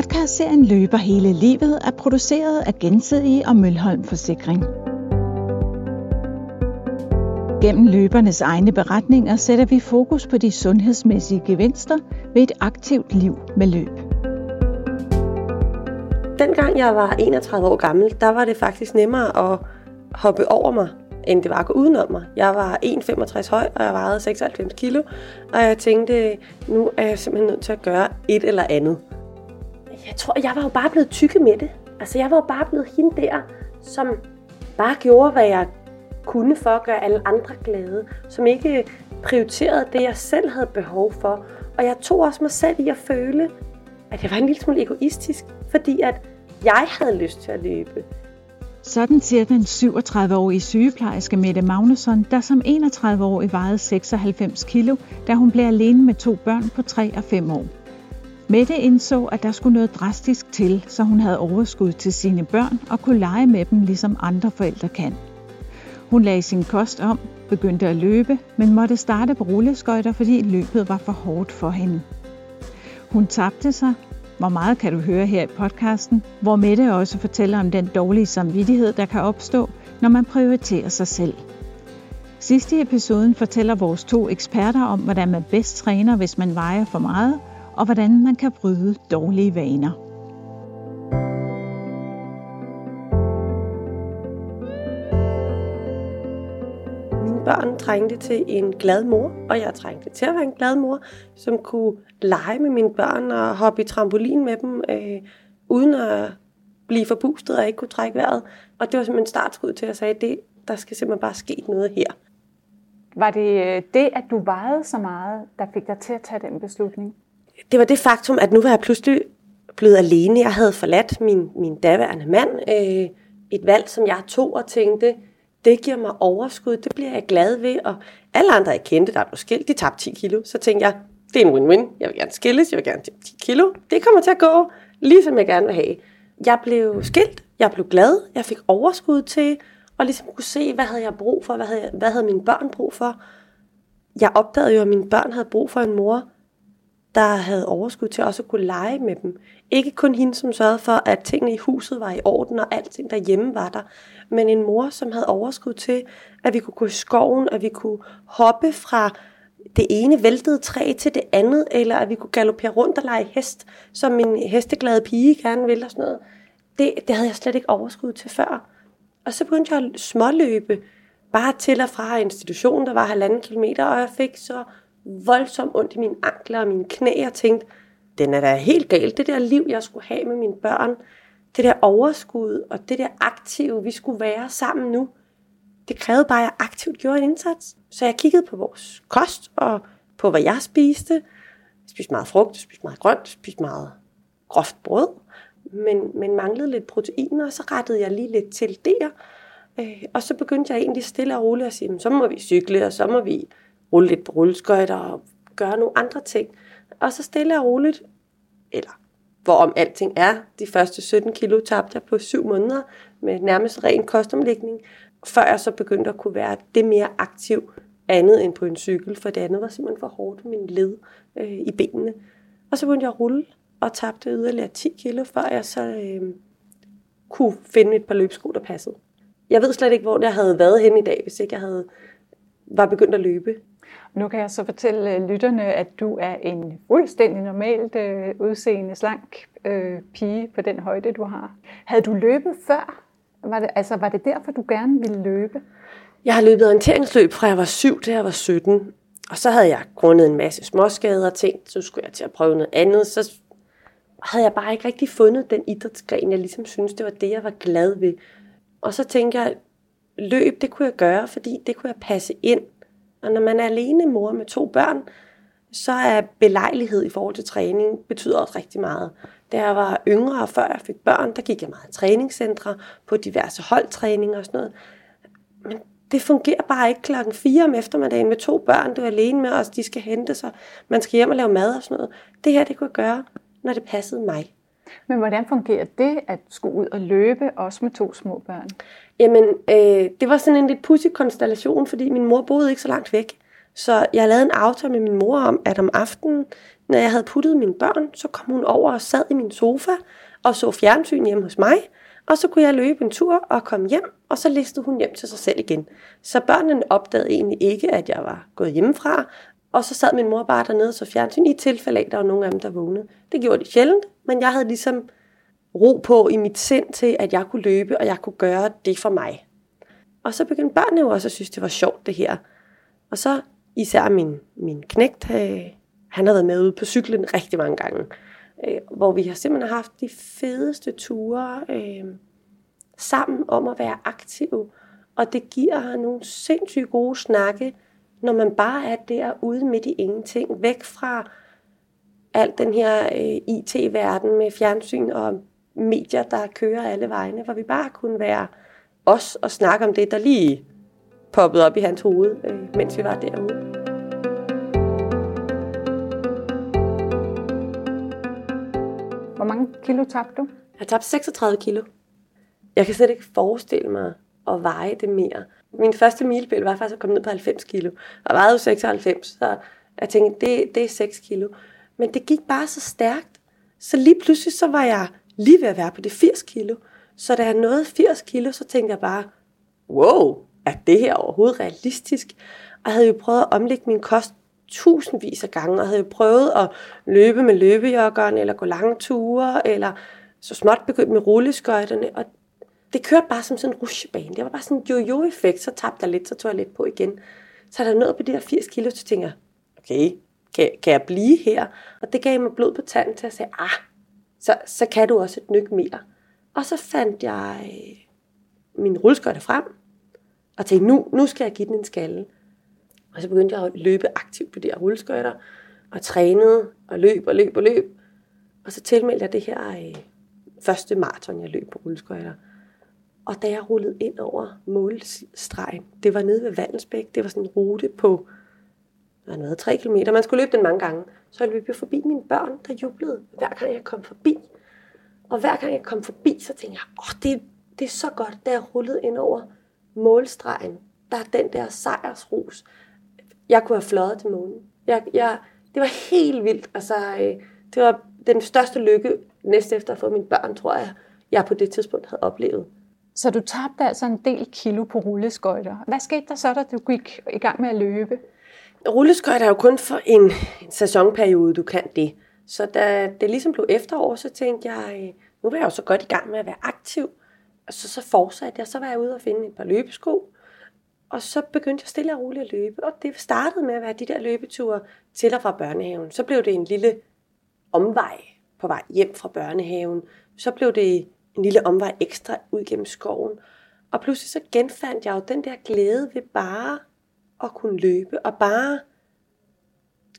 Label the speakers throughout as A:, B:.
A: Podcastserien Løber hele livet er produceret af Gensidige og Mølholm Forsikring. Gennem løbernes egne beretninger sætter vi fokus på de sundhedsmæssige gevinster ved et aktivt liv med løb.
B: Dengang jeg var 31 år gammel, der var det faktisk nemmere at hoppe over mig, end det var at gå udenom mig. Jeg var 1,65 høj, og jeg vejede 96 kilo, og jeg tænkte, nu er jeg simpelthen nødt til at gøre et eller andet. Jeg tror, jeg var jo bare blevet tykke med det. Altså, jeg var jo bare blevet hende der, som bare gjorde, hvad jeg kunne for at gøre alle andre glade, som ikke prioriterede det, jeg selv havde behov for. Og jeg tog også mig selv i at føle, at jeg var en lille smule egoistisk, fordi at jeg havde lyst til at løbe.
A: Sådan siger den 37-årige sygeplejerske Mette Magnusson, der som 31-årig vejede 96 kilo, da hun blev alene med to børn på 3 og 5 år. Mette indså, at der skulle noget drastisk til, så hun havde overskud til sine børn og kunne lege med dem, ligesom andre forældre kan. Hun lagde sin kost om, begyndte at løbe, men måtte starte på rulleskøjter, fordi løbet var for hårdt for hende. Hun tabte sig. Hvor meget kan du høre her i podcasten, hvor Mette også fortæller om den dårlige samvittighed, der kan opstå, når man prioriterer sig selv. Sidst i episoden fortæller vores to eksperter om, hvordan man bedst træner, hvis man vejer for meget, og hvordan man kan bryde dårlige vaner.
B: Mine børn trængte til en glad mor, og jeg trængte til at være en glad mor, som kunne lege med mine børn og hoppe i trampolin med dem, øh, uden at blive forpustet og ikke kunne trække vejret. Og det var simpelthen startskud til, at jeg sagde, at det, der skal simpelthen bare ske noget her.
C: Var det øh, det, at du vejede så meget, der fik dig til at tage den beslutning?
B: Det var det faktum, at nu var jeg pludselig blevet alene. Jeg havde forladt min, min daværende mand. Øh, et valg, som jeg tog og tænkte, det giver mig overskud, det bliver jeg glad ved. Og alle andre, jeg kendte, der blev skilt, de tabte 10 kilo. Så tænkte jeg, det er en win-win. Jeg vil gerne skilles, jeg vil gerne tabe 10 kilo. Det kommer til at gå, ligesom jeg gerne vil have. Jeg blev skilt, jeg blev glad, jeg fik overskud til og ligesom kunne se, hvad havde jeg brug for, hvad havde, jeg, hvad havde mine børn brug for. Jeg opdagede jo, at mine børn havde brug for en mor, der havde overskud til også at kunne lege med dem. Ikke kun hende, som sørgede for, at tingene i huset var i orden, og alting derhjemme var der, men en mor, som havde overskud til, at vi kunne gå i skoven, at vi kunne hoppe fra det ene væltede træ til det andet, eller at vi kunne galopere rundt og lege hest, som min hesteglade pige gerne ville og sådan noget. Det, det havde jeg slet ikke overskud til før. Og så begyndte jeg at småløbe, bare til og fra institutionen, der var halvanden kilometer, og jeg fik så voldsomt ondt i mine ankler og mine knæ, og tænkte, den er da helt galt. Det der liv, jeg skulle have med mine børn, det der overskud og det der aktive, vi skulle være sammen nu, det krævede bare, at jeg aktivt gjorde en indsats. Så jeg kiggede på vores kost og på, hvad jeg spiste. Jeg spiste meget frugt, jeg spiste meget grønt, jeg spiste meget groft brød, men, men manglede lidt proteiner, og så rettede jeg lige lidt til der. Øh, og så begyndte jeg egentlig stille og roligt at sige, så må vi cykle, og så må vi rulle lidt på rulleskøjter og gøre nogle andre ting. Og så stille og roligt, eller hvorom alting er, de første 17 kilo tabte jeg på syv måneder med nærmest ren kostomlægning, før jeg så begyndte at kunne være det mere aktiv andet end på en cykel, for det andet var simpelthen for hårdt min led øh, i benene. Og så begyndte jeg at rulle og tabte yderligere 10 kilo, før jeg så øh, kunne finde et par løbsko, der passede. Jeg ved slet ikke, hvor jeg havde været hen i dag, hvis ikke jeg havde var begyndt at løbe.
C: Nu kan jeg så fortælle øh, lytterne, at du er en fuldstændig normalt øh, udseende, slank øh, pige på den højde, du har. Havde du løbet før? Var det, altså, var det derfor, du gerne ville løbe?
B: Jeg har løbet orienteringsløb fra jeg var 7 til jeg var 17. Og så havde jeg grundet en masse småskader og tænkt, så skulle jeg til at prøve noget andet. Så havde jeg bare ikke rigtig fundet den idrætsgren, jeg ligesom synes, det var det, jeg var glad ved. Og så tænkte jeg, løb, det kunne jeg gøre, fordi det kunne jeg passe ind og når man er alene mor med to børn, så er belejlighed i forhold til træning betyder også rigtig meget. Da jeg var yngre, og før jeg fik børn, der gik jeg meget i træningscentre, på diverse holdtræninger og sådan noget. Men det fungerer bare ikke klokken 4 om eftermiddagen med to børn, du er alene med os, de skal hente sig, man skal hjem og lave mad og sådan noget. Det her, det kunne jeg gøre, når det passede mig.
C: Men hvordan fungerer det at skulle ud og løbe, også med to små børn?
B: Jamen, øh, det var sådan en lidt pudsig konstellation, fordi min mor boede ikke så langt væk. Så jeg lavede en aftale med min mor om, at om aftenen, når jeg havde puttet mine børn, så kom hun over og sad i min sofa og så fjernsyn hjemme hos mig. Og så kunne jeg løbe en tur og komme hjem, og så listede hun hjem til sig selv igen. Så børnene opdagede egentlig ikke, at jeg var gået hjemmefra, og så sad min mor bare dernede og så fjernsyn i tilfælde af, at der var nogen af dem, der vågnede. Det gjorde de sjældent, men jeg havde ligesom ro på i mit sind til, at jeg kunne løbe, og jeg kunne gøre det for mig. Og så begyndte børnene jo også at synes, det var sjovt det her. Og så især min, min knægt, øh, han har været med ude på cyklen rigtig mange gange, øh, hvor vi har simpelthen haft de fedeste ture øh, sammen om at være aktive. Og det giver nogle sindssygt gode snakke, når man bare er derude midt i ingenting, væk fra alt den her øh, IT-verden med fjernsyn og medier, der kører alle vegne, hvor vi bare kunne være os og snakke om det, der lige poppede op i hans hoved, øh, mens vi var derude.
C: Hvor mange kilo tabte du?
B: Jeg har tabt 36 kilo. Jeg kan slet ikke forestille mig at veje det mere. Min første milepæl var faktisk at komme ned på 90 kilo. Og vejede 96, så jeg tænkte, det, det er 6 kilo. Men det gik bare så stærkt. Så lige pludselig så var jeg lige ved at være på det 80 kilo. Så da jeg nåede 80 kilo, så tænkte jeg bare, wow, er det her overhovedet realistisk? Og jeg havde jo prøvet at omlægge min kost tusindvis af gange, og havde jo prøvet at løbe med løbejoggeren, eller gå lange ture, eller så småt begyndt med rulleskøjterne, og det kørte bare som sådan en rushebane. Det var bare sådan en jojo-effekt, så tabte jeg lidt, så tog jeg lidt på igen. Så der nået på de der 80 kilo, så tænker jeg, okay, kan, kan jeg blive her? Og det gav mig blod på tanden til at sige, ah, så, så kan du også et nyk mere. Og så fandt jeg øh, min rulleskøjte frem, og tænkte, nu, nu skal jeg give den en skalle. Og så begyndte jeg at løbe aktivt på de her rulleskøjter, og trænede, og løb og løb og løb. Og så tilmeldte jeg det her øh, første maraton, jeg løb på rulleskøjter. Og da jeg rullede ind over målstregen, det var nede ved Vandelsbæk, det var sådan en rute på hvad havde 3 km. Man skulle løbe den mange gange. Så jeg løb jeg forbi mine børn, der jublede, hver gang jeg kom forbi. Og hver gang jeg kom forbi, så tænkte jeg, åh, det, det er så godt, da jeg rullede ind over målstregen. Der er den der sejrsrus. Jeg kunne have fløjet til månen. Jeg, jeg, det var helt vildt. Altså, øh, det var den største lykke næste efter at få mine børn, tror jeg, jeg på det tidspunkt havde oplevet.
C: Så du tabte altså en del kilo på rulleskøjter. Hvad skete der så, da du gik i gang med at løbe?
B: Rulleskøjter er jo kun for en, en sæsonperiode, du kan det. Så da det ligesom blev efterår, så tænkte jeg, nu var jeg jo så godt i gang med at være aktiv. Og så, så fortsatte jeg, så var jeg ude og finde et par løbesko. Og så begyndte jeg stille og roligt at løbe. Og det startede med at være de der løbeture til og fra børnehaven. Så blev det en lille omvej på vej hjem fra børnehaven. Så blev det en lille omvej ekstra ud gennem skoven. Og pludselig så genfandt jeg jo den der glæde ved bare at kunne løbe, og bare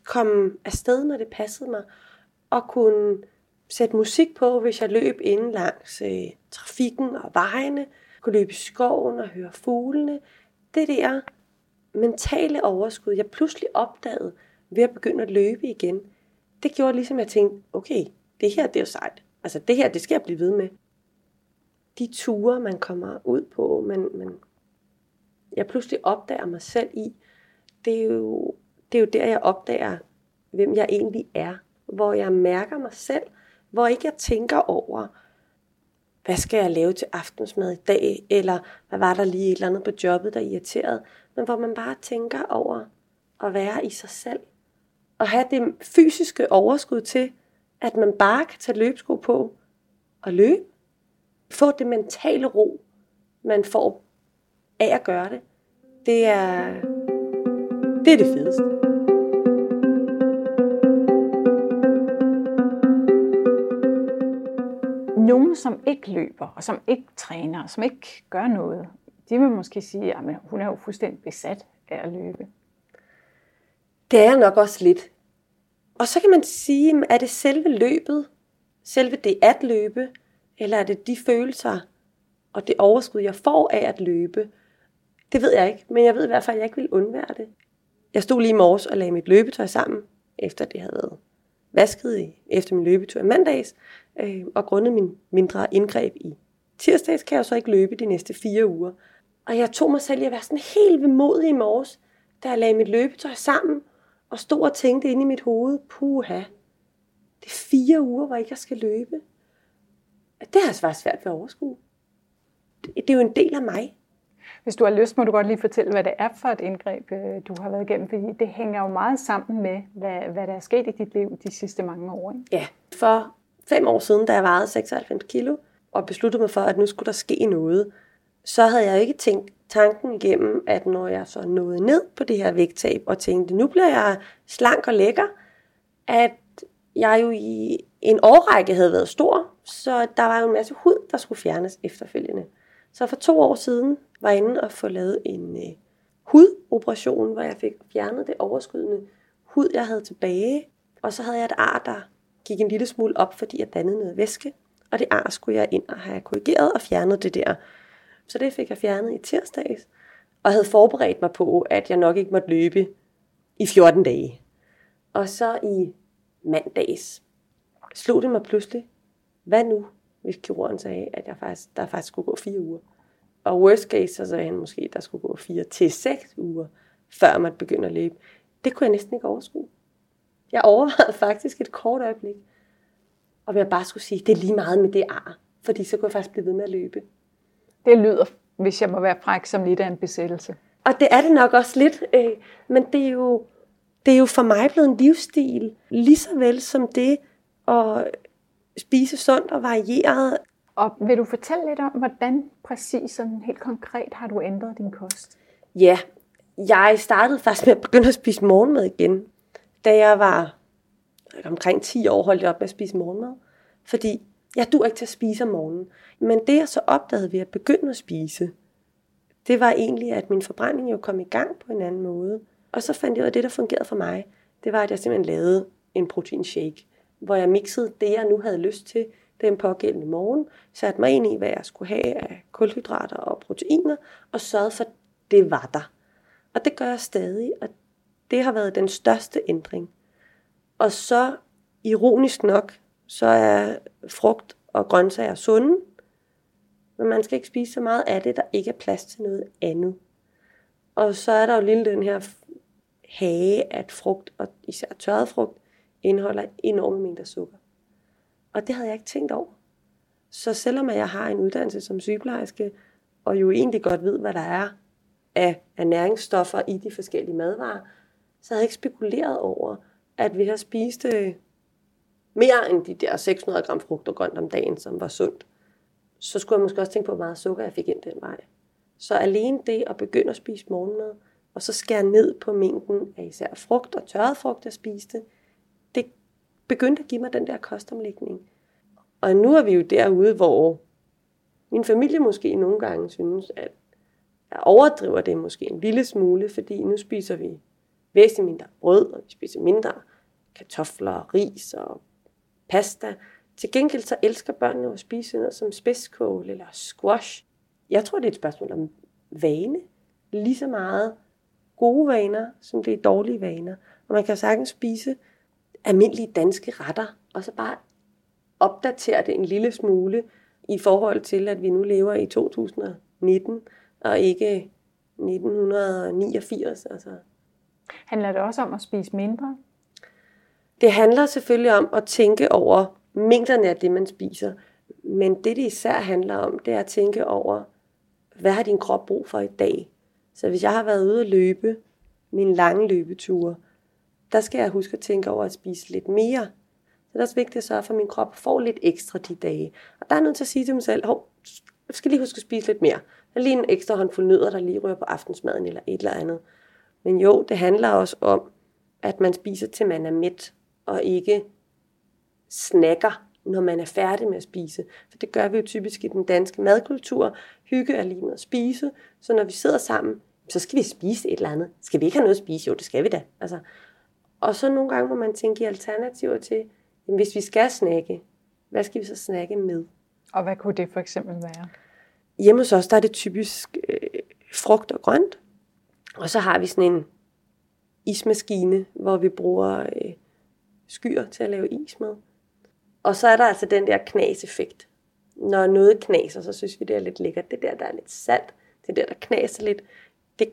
B: komme afsted, når det passede mig, og kunne sætte musik på, hvis jeg løb inden langs øh, trafikken og vejene, kunne løbe i skoven og høre fuglene. Det der mentale overskud, jeg pludselig opdagede ved at begynde at løbe igen, det gjorde ligesom, at jeg tænkte, okay, det her, det er jo sejt. Altså det her, det skal jeg blive ved med. De ture, man kommer ud på, man, man, jeg pludselig opdager mig selv i, det er, jo, det er jo der, jeg opdager, hvem jeg egentlig er. Hvor jeg mærker mig selv, hvor ikke jeg tænker over, hvad skal jeg lave til aftensmad i dag, eller hvad var der lige et eller andet på jobbet, der irriterede, men hvor man bare tænker over at være i sig selv, og have det fysiske overskud til, at man bare kan tage løbesko på og løbe. Få det mentale ro, man får af at gøre det. Det er det, er det fedeste.
C: Nogen, som ikke løber, og som ikke træner, som ikke gør noget, de vil måske sige, at hun er jo fuldstændig besat af at løbe.
B: Det er nok også lidt. Og så kan man sige, er det selve løbet, selve det at løbe, eller er det de følelser og det overskud, jeg får af at løbe? Det ved jeg ikke, men jeg ved i hvert fald, at jeg ikke vil undvære det. Jeg stod lige i morges og lagde mit løbetøj sammen, efter det havde været vasket i, efter min løbetur i mandags, øh, og grundet min mindre indgreb i tirsdags, kan jeg så ikke løbe de næste fire uger. Og jeg tog mig selv i at være sådan helt vemodig i morges, da jeg lagde mit løbetøj sammen, og stod og tænkte inde i mit hoved, puha, det er fire uger, hvor ikke jeg skal løbe. Det har jeg altså svært ved at overskue. Det er jo en del af mig.
C: Hvis du har lyst, må du godt lige fortælle, hvad det er for et indgreb, øh, du har været igennem, fordi det hænger jo meget sammen med, hvad, hvad der er sket i dit liv de sidste mange år. Ikke?
B: Ja, for fem år siden, da jeg vejede 96 kilo, og besluttede mig for, at nu skulle der ske noget, så havde jeg ikke tænkt tanken igennem, at når jeg så nåede ned på det her vægttab, og tænkte, nu bliver jeg slank og lækker, at jeg jo i en årrække havde været stor, så der var jo en masse hud, der skulle fjernes efterfølgende. Så for to år siden var inde og få lavet en øh, hudoperation, hvor jeg fik fjernet det overskydende hud, jeg havde tilbage. Og så havde jeg et ar, der gik en lille smule op, fordi jeg dannede noget væske. Og det ar skulle jeg ind og have korrigeret og fjernet det der. Så det fik jeg fjernet i tirsdags. Og havde forberedt mig på, at jeg nok ikke måtte løbe i 14 dage. Og så i mandags slog det mig pludselig, hvad nu, hvis kirurgen sagde, at jeg faktisk, der faktisk skulle gå fire uger. Og worst case, så sagde han måske, der skulle gå fire til seks uger, før man begynder at løbe. Det kunne jeg næsten ikke overskue. Jeg overvejede faktisk et kort øjeblik, og jeg bare skulle sige, det er lige meget med det ar, fordi så kunne jeg faktisk blive ved med at løbe.
C: Det lyder, hvis jeg må være fræk, som lidt af en besættelse.
B: Og det er det nok også lidt, øh, men det er, jo, det er jo for mig blevet en livsstil, lige så vel som det at spise sundt og varieret.
C: Og vil du fortælle lidt om, hvordan præcis sådan helt konkret har du ændret din kost?
B: Ja, jeg startede faktisk med at begynde at spise morgenmad igen. Da jeg var øh, omkring 10 år, holdt jeg op med at spise morgenmad. Fordi jeg dur ikke til at spise om morgenen. Men det jeg så opdagede ved at begynde at spise, det var egentlig, at min forbrænding jo kom i gang på en anden måde. Og så fandt jeg ud af, at det, der fungerede for mig, det var, at jeg simpelthen lavede en protein shake, hvor jeg mixede det, jeg nu havde lyst til den pågældende morgen, satte mig ind i, hvad jeg skulle have af kulhydrater og proteiner, og sørgede for, at det var der. Og det gør jeg stadig, og det har været den største ændring. Og så, ironisk nok, så er frugt og grøntsager sunde, men man skal ikke spise så meget af det, der ikke er plads til noget andet. Og så er der jo lille den her hage, at frugt, og især tørret frugt, indeholder enorme mængder sukker. Og det havde jeg ikke tænkt over. Så selvom jeg har en uddannelse som sygeplejerske, og jo egentlig godt ved, hvad der er af, af næringsstoffer i de forskellige madvarer, så havde jeg ikke spekuleret over, at vi har spist øh, mere end de der 600 gram frugt og grønt om dagen, som var sundt, så skulle jeg måske også tænke på, hvor meget sukker jeg fik ind den vej. Så alene det at begynde at spise morgenmad, og så skære ned på mængden af især frugt og tørret frugt, jeg spiste, begyndte at give mig den der kostomlægning. Og nu er vi jo derude, hvor min familie måske nogle gange synes, at jeg overdriver det måske en lille smule, fordi nu spiser vi væsentligt mindre brød, og vi spiser mindre kartofler, ris og pasta. Til gengæld så elsker børnene at spise noget som spidskål eller squash. Jeg tror, det er et spørgsmål om vane. Lige så meget gode vaner, som det er dårlige vaner. Og man kan sagtens spise almindelige danske retter, og så bare opdatere det en lille smule i forhold til, at vi nu lever i 2019, og ikke 1989. Altså.
C: Handler det også om at spise mindre?
B: Det handler selvfølgelig om at tænke over mængderne af det, man spiser. Men det, det især handler om, det er at tænke over, hvad har din krop brug for i dag? Så hvis jeg har været ude at løbe, min lange løbeture, der skal jeg huske at tænke over at spise lidt mere. Så det er også vigtigt at sørge for, at min krop får lidt ekstra de dage. Og der er nødt til at sige til mig selv, hov, jeg skal lige huske at spise lidt mere. Der er lige en ekstra håndfuld nødder, der lige rører på aftensmaden eller et eller andet. Men jo, det handler også om, at man spiser til man er mæt, og ikke snakker, når man er færdig med at spise. For det gør vi jo typisk i den danske madkultur. Hygge er lige med at spise, så når vi sidder sammen, så skal vi spise et eller andet. Skal vi ikke have noget at spise? Jo, det skal vi da. Altså, og så nogle gange må man tænke i alternativer til, jamen, hvis vi skal snakke, hvad skal vi så snakke med?
C: Og hvad kunne det for eksempel være?
B: Hjemme hos os, der er det typisk øh, frugt og grønt. Og så har vi sådan en ismaskine, hvor vi bruger øh, skyer til at lave is med. Og så er der altså den der knaseffekt. Når noget knaser, så synes vi, det er lidt lækkert. Det der, der er lidt salt. Det der, der knaser lidt. Det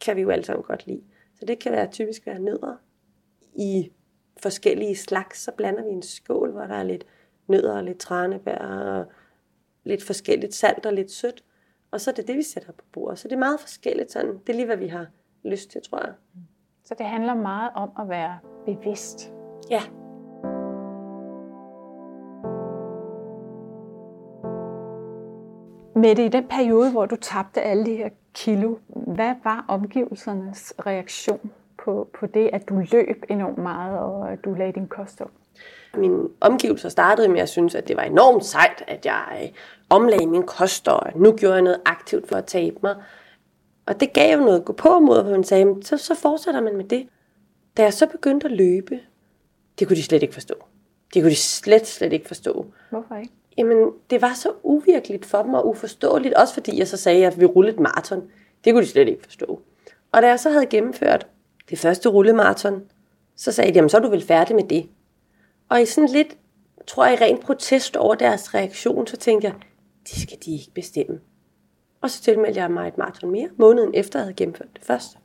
B: kan vi jo alle sammen godt lide. Så det kan være typisk være nødder i forskellige slags. Så blander vi en skål, hvor der er lidt nødder og lidt tranebær og lidt forskelligt salt og lidt sødt. Og så er det det, vi sætter på bordet. Så det er meget forskelligt sådan. Det er lige, hvad vi har lyst til, tror jeg.
C: Så det handler meget om at være bevidst.
B: Ja.
C: Mette, i den periode, hvor du tabte alle de her kilo, hvad var omgivelsernes reaktion på, på det, at du løb enormt meget, og at du lagde din kost op?
B: Min omgivelser startede med at synes, at det var enormt sejt, at jeg øh, omlagde min kost, og nu gjorde jeg noget aktivt for at tabe mig. Og det gav jo noget at gå på mod, hvor man sagde, så, så fortsætter man med det. Da jeg så begyndte at løbe, det kunne de slet ikke forstå. Det kunne de slet, slet ikke forstå.
C: Hvorfor ikke?
B: Jamen, det var så uvirkeligt for dem og uforståeligt, også fordi jeg så sagde, at vi rullede et maraton. Det kunne de slet ikke forstå. Og da jeg så havde gennemført det første rullemaraton, så sagde de, jamen så er du vel færdig med det. Og i sådan lidt, tror jeg, ren protest over deres reaktion, så tænkte jeg, det skal de ikke bestemme. Og så tilmeldte jeg mig et maraton mere, måneden efter jeg havde gennemført det første.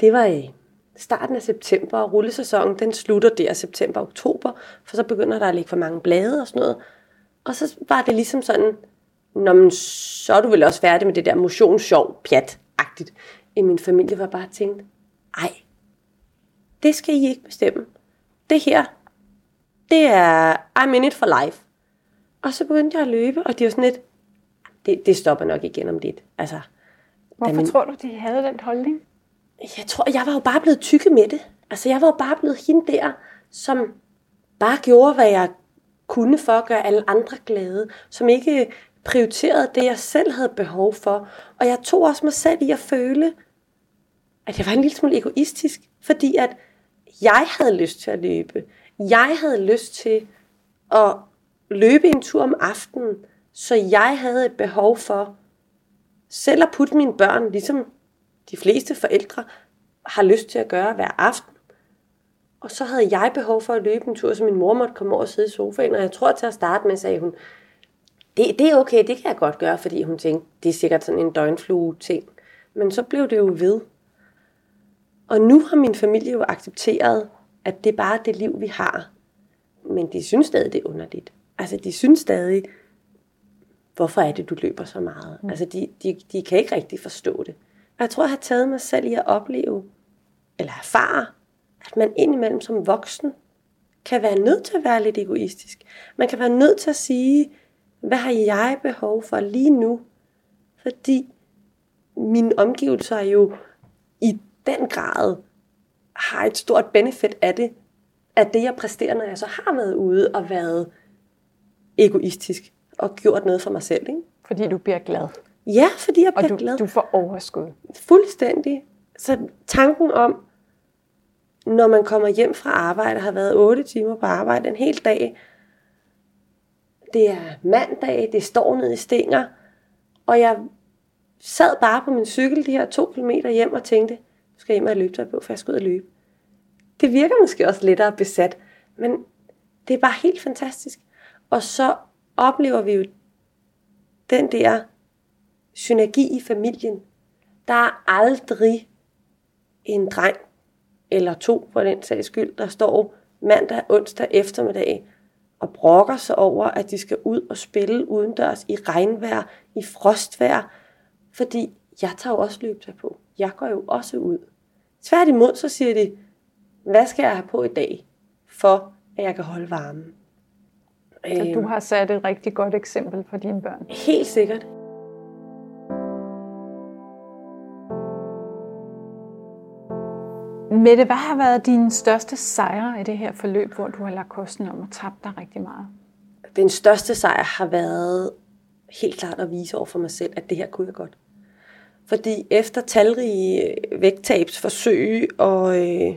B: Det var i starten af september, og rullesæsonen den slutter der september-oktober, for så begynder der at ligge for mange blade og sådan noget. Og så var det ligesom sådan, Nå, men så er du vel også færdig med det der motionssjov pjat-agtigt. I min familie var bare tænkt, ej, det skal I ikke bestemme. Det her, det er I'm in it for life. Og så begyndte jeg at løbe, og det var sådan lidt, det, det stopper nok igen om lidt. Altså,
C: Hvorfor min, tror du, de havde den holdning?
B: Jeg tror, jeg var jo bare blevet tykke med det. Altså, jeg var jo bare blevet hende der, som bare gjorde, hvad jeg kunne for at gøre alle andre glade, som ikke prioriterede det, jeg selv havde behov for. Og jeg tog også mig selv i at føle, at jeg var en lille smule egoistisk, fordi at jeg havde lyst til at løbe. Jeg havde lyst til at løbe en tur om aftenen, så jeg havde et behov for selv at putte mine børn, ligesom de fleste forældre har lyst til at gøre hver aften. Og så havde jeg behov for at løbe en tur, så min mor måtte komme over og sidde i sofaen. Og jeg tror til at starte med, sagde hun, det, det er okay, det kan jeg godt gøre, fordi hun tænkte, det er sikkert sådan en døgnflue ting. Men så blev det jo ved. Og nu har min familie jo accepteret, at det er bare det liv, vi har. Men de synes stadig, det er underligt. Altså, de synes stadig, hvorfor er det, du løber så meget? Mm. Altså, de, de, de kan ikke rigtig forstå det. Og jeg tror, jeg har taget mig selv i at opleve, eller erfare, at man indimellem som voksen kan være nødt til at være lidt egoistisk. Man kan være nødt til at sige, hvad har jeg behov for lige nu? Fordi mine omgivelser jo i den grad har et stort benefit af det, at det jeg præsterer, når jeg så har været ude og været egoistisk og gjort noget for mig selv. Ikke?
C: Fordi du bliver glad.
B: Ja, fordi jeg bliver
C: og du,
B: glad.
C: du får overskud.
B: Fuldstændig. Så tanken om, når man kommer hjem fra arbejde, har været 8 timer på arbejde en hel dag, det er mandag, det står ned i stinger, og jeg sad bare på min cykel de her to kilometer hjem og tænkte, skal jeg hjem og løbe på, for jeg skal ud og løbe. Det virker måske også lettere besat, men det er bare helt fantastisk. Og så oplever vi jo den der synergi i familien. Der er aldrig en dreng, eller to for den sags skyld, der står mandag, onsdag eftermiddag og brokker sig over, at de skal ud og spille udendørs i regnvejr, i frostvejr, fordi jeg tager jo også løbetøj på. Jeg går jo også ud. Tværtimod så siger de, hvad skal jeg have på i dag, for at jeg kan holde varmen.
C: Så du har sat et rigtig godt eksempel for dine børn.
B: Helt sikkert.
C: Mette, hvad har været dine største sejre i det her forløb, hvor du har lagt kosten om og tabt dig rigtig meget?
B: Den største sejr har været helt klart at vise over for mig selv, at det her kunne jeg godt. Fordi efter talrige vægttabsforsøg og øh,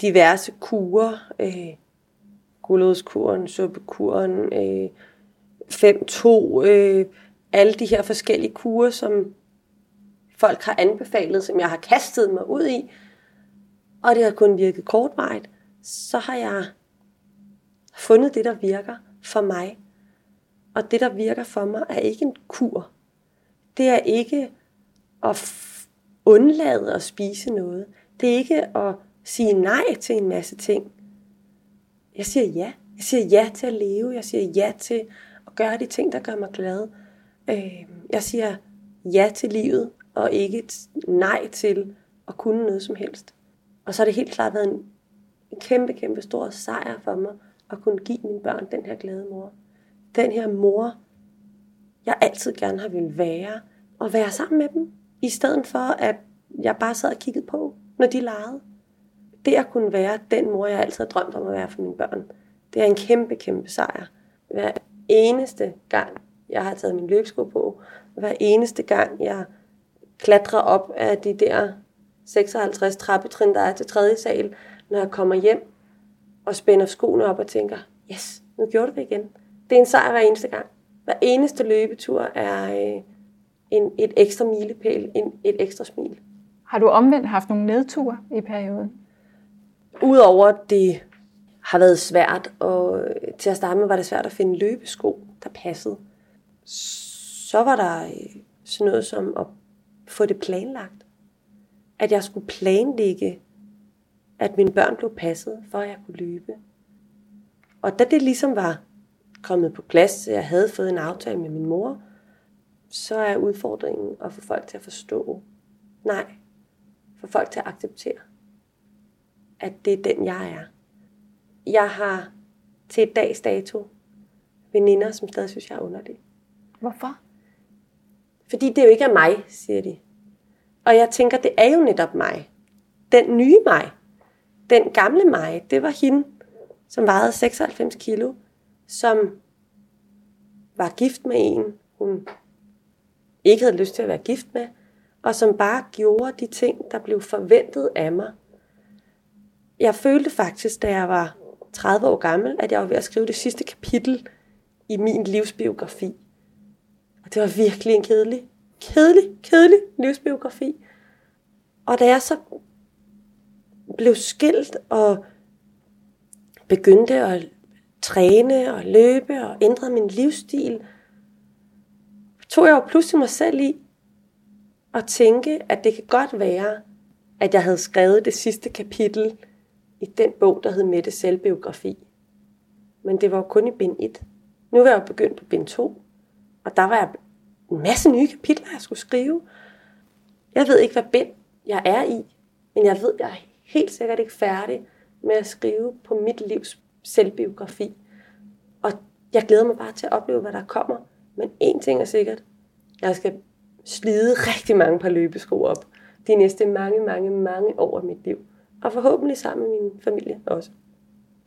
B: diverse kurer, øh, gulodskuren, suppekuren, øh, 5-2, øh, alle de her forskellige kurer, som folk har anbefalet, som jeg har kastet mig ud i, og det har kun virket kortvarigt, så har jeg fundet det, der virker for mig. Og det, der virker for mig, er ikke en kur. Det er ikke at undlade at spise noget. Det er ikke at sige nej til en masse ting. Jeg siger ja. Jeg siger ja til at leve. Jeg siger ja til at gøre de ting, der gør mig glad. Øhm, jeg siger ja til livet, og ikke et nej til at kunne noget som helst. Og så har det helt klart været en kæmpe, kæmpe stor sejr for mig at kunne give mine børn den her glade mor. Den her mor, jeg altid gerne har ville være, og være sammen med dem, i stedet for at jeg bare sad og kiggede på, når de legede. Det at kunne være den mor, jeg altid har drømt om at være for mine børn, det er en kæmpe, kæmpe sejr. Hver eneste gang, jeg har taget min løbesko på, hver eneste gang, jeg klatrer op af de der 56 trappetrin, der er til tredje sal, når jeg kommer hjem og spænder skoene op og tænker, yes, nu gjorde du det igen. Det er en sejr hver eneste gang. Hver eneste løbetur er øh, en, et ekstra milepæl, en, et ekstra smil.
C: Har du omvendt haft nogle nedture i perioden?
B: Udover det har været svært, og til at starte med var det svært at finde løbesko, der passede. Så var der øh, sådan noget som at få det planlagt. At jeg skulle planlægge, at mine børn blev passet, for at jeg kunne løbe. Og da det ligesom var kommet på plads, jeg havde fået en aftale med min mor, så er udfordringen at få folk til at forstå, nej, få folk til at acceptere, at det er den, jeg er. Jeg har til et dags dato veninder, som stadig synes, jeg er underlig.
C: Hvorfor?
B: Fordi det jo ikke er mig, siger de. Og jeg tænker, det er jo netop mig. Den nye mig. Den gamle mig, det var hende, som vejede 96 kilo, som var gift med en, hun ikke havde lyst til at være gift med, og som bare gjorde de ting, der blev forventet af mig. Jeg følte faktisk, da jeg var 30 år gammel, at jeg var ved at skrive det sidste kapitel i min livsbiografi. Og det var virkelig en kedelig, kedelig, kedelig livsbiografi. Og da jeg så blev skilt og begyndte at træne og løbe og ændre min livsstil, tog jeg jo pludselig mig selv i at tænke, at det kan godt være, at jeg havde skrevet det sidste kapitel i den bog, der hed Mette Selvbiografi. Men det var jo kun i bind 1. Nu var jeg jo begyndt på bind 2, og der var jeg en masse nye kapitler, jeg skulle skrive. Jeg ved ikke, hvad bind jeg er i, men jeg ved, jeg er helt sikkert ikke færdig med at skrive på mit livs selvbiografi. Og jeg glæder mig bare til at opleve, hvad der kommer. Men én ting er sikkert. Jeg skal slide rigtig mange par løbesko op de næste mange, mange, mange år af mit liv. Og forhåbentlig sammen med min familie også.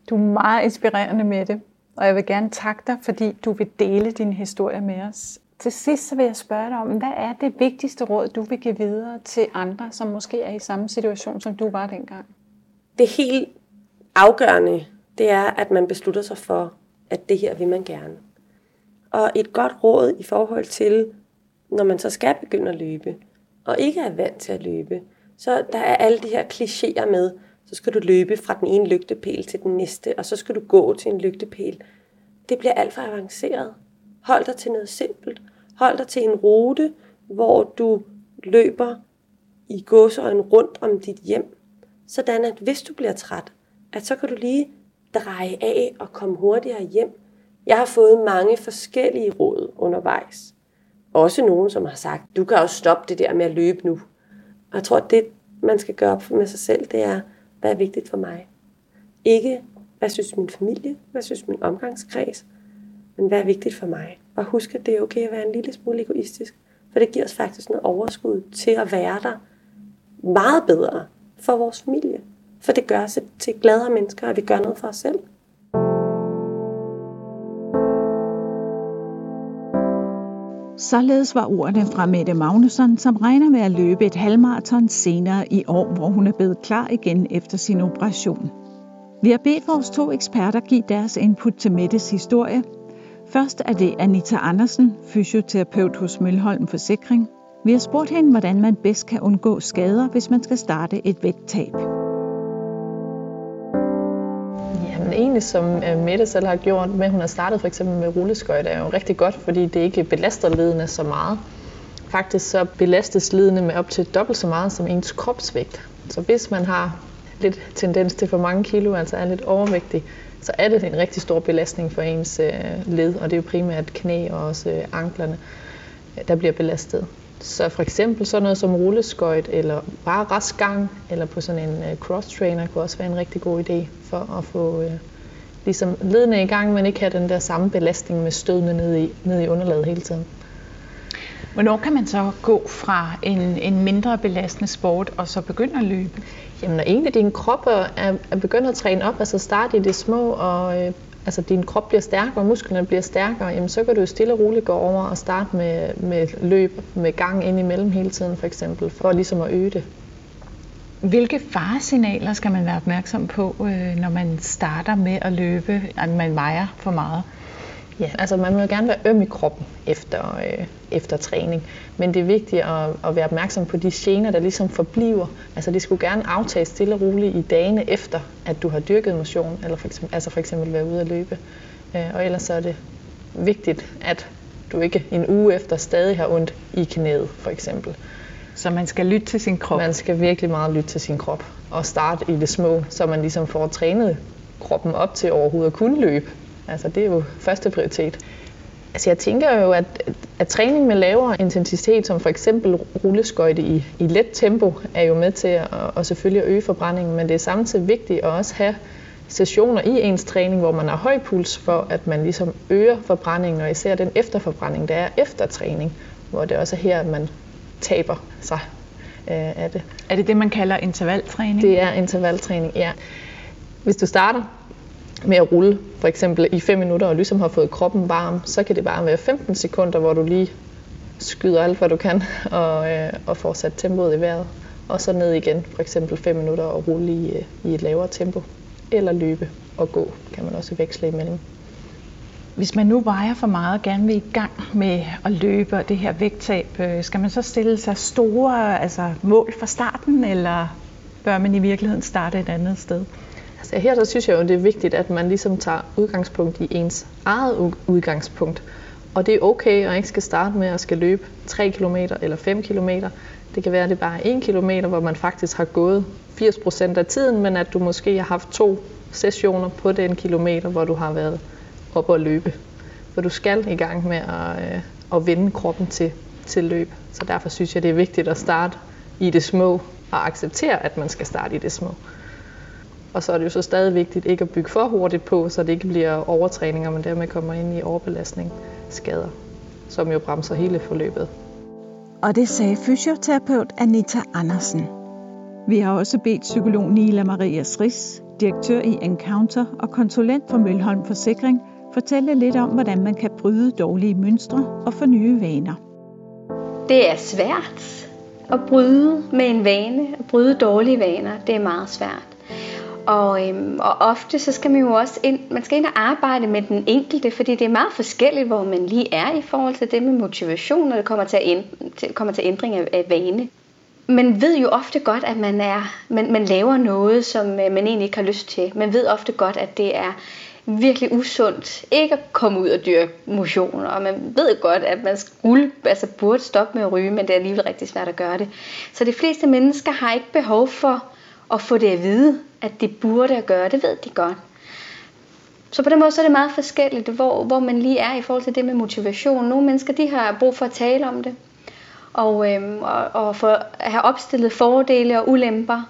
C: Du er meget inspirerende med det, og jeg vil gerne takke dig, fordi du vil dele din historie med os. Til sidst så vil jeg spørge dig om, hvad er det vigtigste råd, du vil give videre til andre, som måske er i samme situation, som du var dengang?
B: Det helt afgørende, det er, at man beslutter sig for, at det her vil man gerne. Og et godt råd i forhold til, når man så skal begynde at løbe, og ikke er vant til at løbe, så der er alle de her klichéer med, så skal du løbe fra den ene lygtepæl til den næste, og så skal du gå til en lygtepæl. Det bliver alt for avanceret. Hold dig til noget simpelt. Hold dig til en rute, hvor du løber i gåsøjen rundt om dit hjem. Sådan at hvis du bliver træt, at så kan du lige dreje af og komme hurtigere hjem. Jeg har fået mange forskellige råd undervejs. Også nogen, som har sagt, du kan også stoppe det der med at løbe nu. Og jeg tror, det, man skal gøre op med sig selv, det er, hvad er vigtigt for mig. Ikke, hvad synes min familie, hvad synes min omgangskreds, men hvad er vigtigt for mig. Og husk, at det er okay at være en lille smule egoistisk, for det giver os faktisk noget overskud til at være der meget bedre for vores familie. For det gør os til gladere mennesker, at vi gør noget for os selv.
A: Således var ordene fra Mette Magnusson, som regner med at løbe et halvmarathon senere i år, hvor hun er blevet klar igen efter sin operation. Vi har bedt vores to eksperter give deres input til Mettes historie. Først er det Anita Andersen, fysioterapeut hos Mølholm Forsikring. Vi har spurgt hende, hvordan man bedst kan undgå skader, hvis man skal starte et vægttab.
D: Egentlig som øh, Mette selv har gjort, med at hun har startet for eksempel med rulleskøjt, er jo rigtig godt, fordi det ikke belaster ledene så meget. Faktisk så belastes ledene med op til dobbelt så meget som ens kropsvægt. Så hvis man har lidt tendens til for mange kilo, altså er lidt overvægtig, så er det en rigtig stor belastning for ens øh, led, og det er jo primært knæ og også øh, anklerne, der bliver belastet. Så for eksempel sådan noget som rulleskøjt, eller bare rask gang, eller på sådan en uh, cross-trainer, kunne også være en rigtig god idé for at få uh, ligesom ledene i gang, men ikke have den der samme belastning med stødene ned i, ned i underlaget hele tiden.
A: Hvornår kan man så gå fra en, en mindre belastende sport og så begynde at løbe?
D: Jamen når egentlig din krop er, er begyndt at træne op, altså starte i det små, og øh, altså din krop bliver stærkere, og musklerne bliver stærkere, jamen så kan du stille og roligt gå over og starte med, med løb med gang ind imellem hele tiden for eksempel, for ligesom at øge det.
A: Hvilke faresignaler skal man være opmærksom på, øh, når man starter med at løbe, at man vejer for meget?
D: Ja, altså man må jo gerne være øm i kroppen efter, øh, efter træning, men det er vigtigt at, at være opmærksom på de gener, der ligesom forbliver. Altså det skulle gerne aftages stille og roligt i dagene efter, at du har dyrket motion, eller for eksempel, altså for eksempel være ude at løbe. Øh, og ellers så er det vigtigt, at du ikke en uge efter stadig har ondt i knæet, for eksempel.
A: Så man skal lytte til sin krop?
D: Man skal virkelig meget lytte til sin krop, og starte i det små, så man ligesom får trænet kroppen op til overhovedet at kunne løbe. Altså det er jo første prioritet. Altså jeg tænker jo, at, at træning med lavere intensitet, som for eksempel rulleskøjte i, i let tempo, er jo med til at, at selvfølgelig at øge forbrændingen, men det er samtidig vigtigt at også have sessioner i ens træning, hvor man har høj puls for, at man ligesom øger forbrændingen, og især den efterforbrænding, der er efter træning, hvor det også er her, at man taber sig øh, af det.
A: Er det det, man kalder intervaltræning?
D: Det er intervaltræning, ja. Hvis du starter med at rulle, for eksempel i 5 minutter, og ligesom har fået kroppen varm, så kan det bare være 15 sekunder, hvor du lige skyder alt, hvad du kan, og, øh, og får sat tempoet i vejret. Og så ned igen, for eksempel 5 minutter, og rulle i, øh, i et lavere tempo. Eller løbe og gå, kan man også veksle imellem.
A: Hvis man nu vejer for meget og gerne vil i gang med at løbe og det her vægttab, øh, skal man så stille sig store altså mål fra starten, eller bør man i virkeligheden starte et andet sted?
D: Altså her så synes jeg jo, det er vigtigt, at man ligesom tager udgangspunkt i ens eget udgangspunkt. Og det er okay at ikke skal starte med at skal løbe 3 km eller 5 km. Det kan være, at det bare er 1 km, hvor man faktisk har gået 80% af tiden, men at du måske har haft to sessioner på den kilometer, hvor du har været op og løbe. For du skal i gang med at, øh, at vende kroppen til, til løb. Så derfor synes jeg, det er vigtigt at starte i det små og acceptere, at man skal starte i det små. Og så er det jo så stadig vigtigt ikke at bygge for hurtigt på, så det ikke bliver overtræninger, men dermed kommer ind i overbelastning, skader, som jo bremser hele forløbet.
A: Og det sagde fysioterapeut Anita Andersen. Vi har også bedt psykolog Nila Maria Sris, direktør i Encounter og konsulent for Mølholm Forsikring, fortælle lidt om, hvordan man kan bryde dårlige mønstre og få nye vaner.
E: Det er svært at bryde med en vane, at bryde dårlige vaner. Det er meget svært. Og, øhm, og ofte så skal man jo også ind, man skal ind og arbejde med den enkelte, fordi det er meget forskelligt, hvor man lige er i forhold til det med motivation, når det kommer til, at ænd, til, kommer til ændring af, af vane. Man ved jo ofte godt, at man, er, man, man laver noget, som øh, man egentlig ikke har lyst til. Man ved ofte godt, at det er virkelig usundt ikke at komme ud og dyrke motion, og man ved godt, at man skulle, altså burde stoppe med at ryge, men det er alligevel rigtig svært at gøre det. Så de fleste mennesker har ikke behov for og få det at vide, at det burde at gøre. Det ved de godt. Så på den måde så er det meget forskelligt, hvor, hvor man lige er i forhold til det med motivation. Nogle mennesker de har brug for at tale om det, og, øhm, og, og for at have opstillet fordele og ulemper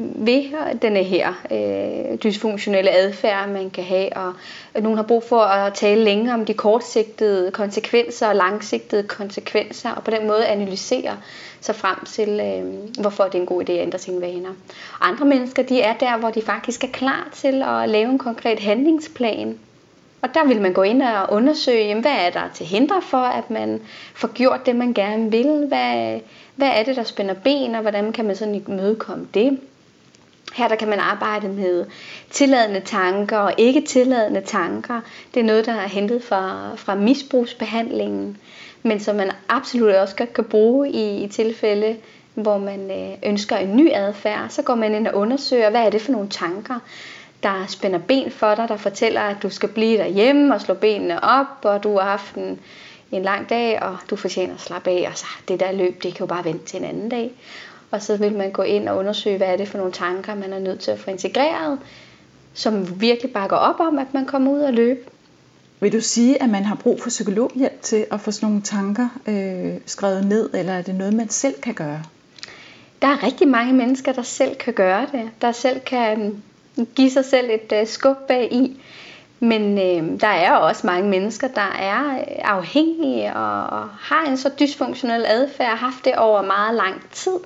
E: ved denne her øh, dysfunktionelle adfærd, man kan have. Og nogen har brug for at tale længere om de kortsigtede konsekvenser og langsigtede konsekvenser, og på den måde analysere sig frem til, øh, hvorfor det er en god idé at ændre sine vaner. Andre mennesker, de er der, hvor de faktisk er klar til at lave en konkret handlingsplan. Og der vil man gå ind og undersøge, jamen, hvad er der til hindre for, at man får gjort det, man gerne vil? Hvad, hvad er det, der spænder ben, og hvordan kan man sådan imødekomme det? Her der kan man arbejde med tilladende tanker og ikke tilladende tanker. Det er noget, der er hentet fra, fra misbrugsbehandlingen, men som man absolut også godt kan bruge i, i tilfælde, hvor man øh, ønsker en ny adfærd. Så går man ind og undersøger, hvad er det for nogle tanker, der spænder ben for dig, der fortæller, at du skal blive derhjemme og slå benene op, og du har haft en, en lang dag, og du fortjener at slappe af, og så ah, det der løb, det kan jo bare vente til en anden dag. Og så vil man gå ind og undersøge, hvad er det for nogle tanker, man er nødt til at få integreret, som virkelig bakker op om, at man kommer ud og løbe.
A: Vil du sige, at man har brug for psykologhjælp til at få sådan nogle tanker øh, skrevet ned, eller er det noget, man selv kan gøre?
E: Der er rigtig mange mennesker, der selv kan gøre det, der selv kan mm, give sig selv et uh, skub bag i. Men øh, der er også mange mennesker, der er afhængige og, og har en så dysfunktionel adfærd, har haft det over meget lang tid,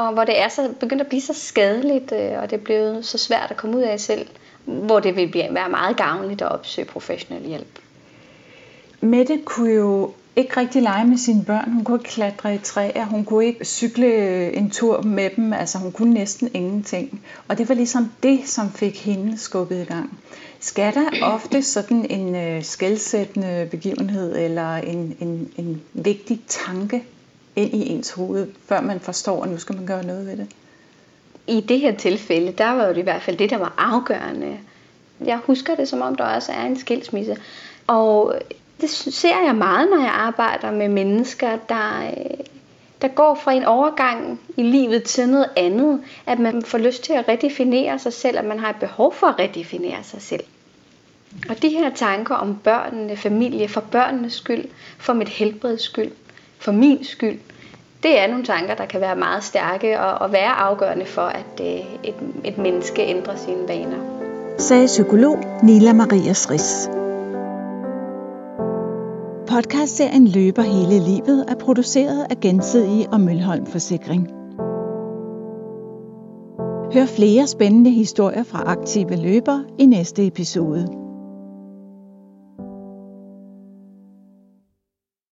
E: og hvor det er så begyndt at blive så skadeligt, øh, og det er blevet så svært at komme ud af selv, hvor det vil være meget gavnligt at opsøge professionel hjælp.
A: Mette kunne jo ikke rigtig lege med sine børn. Hun kunne ikke klatre i træer. Hun kunne ikke cykle øh, en tur med dem. Altså hun kunne næsten ingenting. Og det var ligesom det, som fik hende skubbet i gang. Skal der ofte sådan en øh, skældsættende begivenhed eller en, en, en vigtig tanke ind i ens hoved, før man forstår, at nu skal man gøre noget ved det?
E: I det her tilfælde, der var jo det i hvert fald det, der var afgørende. Jeg husker det, som om der også er en skilsmisse. Og det ser jeg meget, når jeg arbejder med mennesker, der, øh, der går fra en overgang i livet til noget andet. At man får lyst til at redefinere sig selv, at man har et behov for at redefinere sig selv. Og de her tanker om børnene, familie, for børnenes skyld, for mit helbreds skyld, for min skyld, det er nogle tanker, der kan være meget stærke og, og være afgørende for, at øh, et, et menneske ændrer sine vaner.
A: Sagde psykolog Nila Maria Sris. Podcastserien Løber hele livet er produceret af Gensidige og Mølholm Forsikring. Hør flere spændende historier fra aktive løbere i næste episode.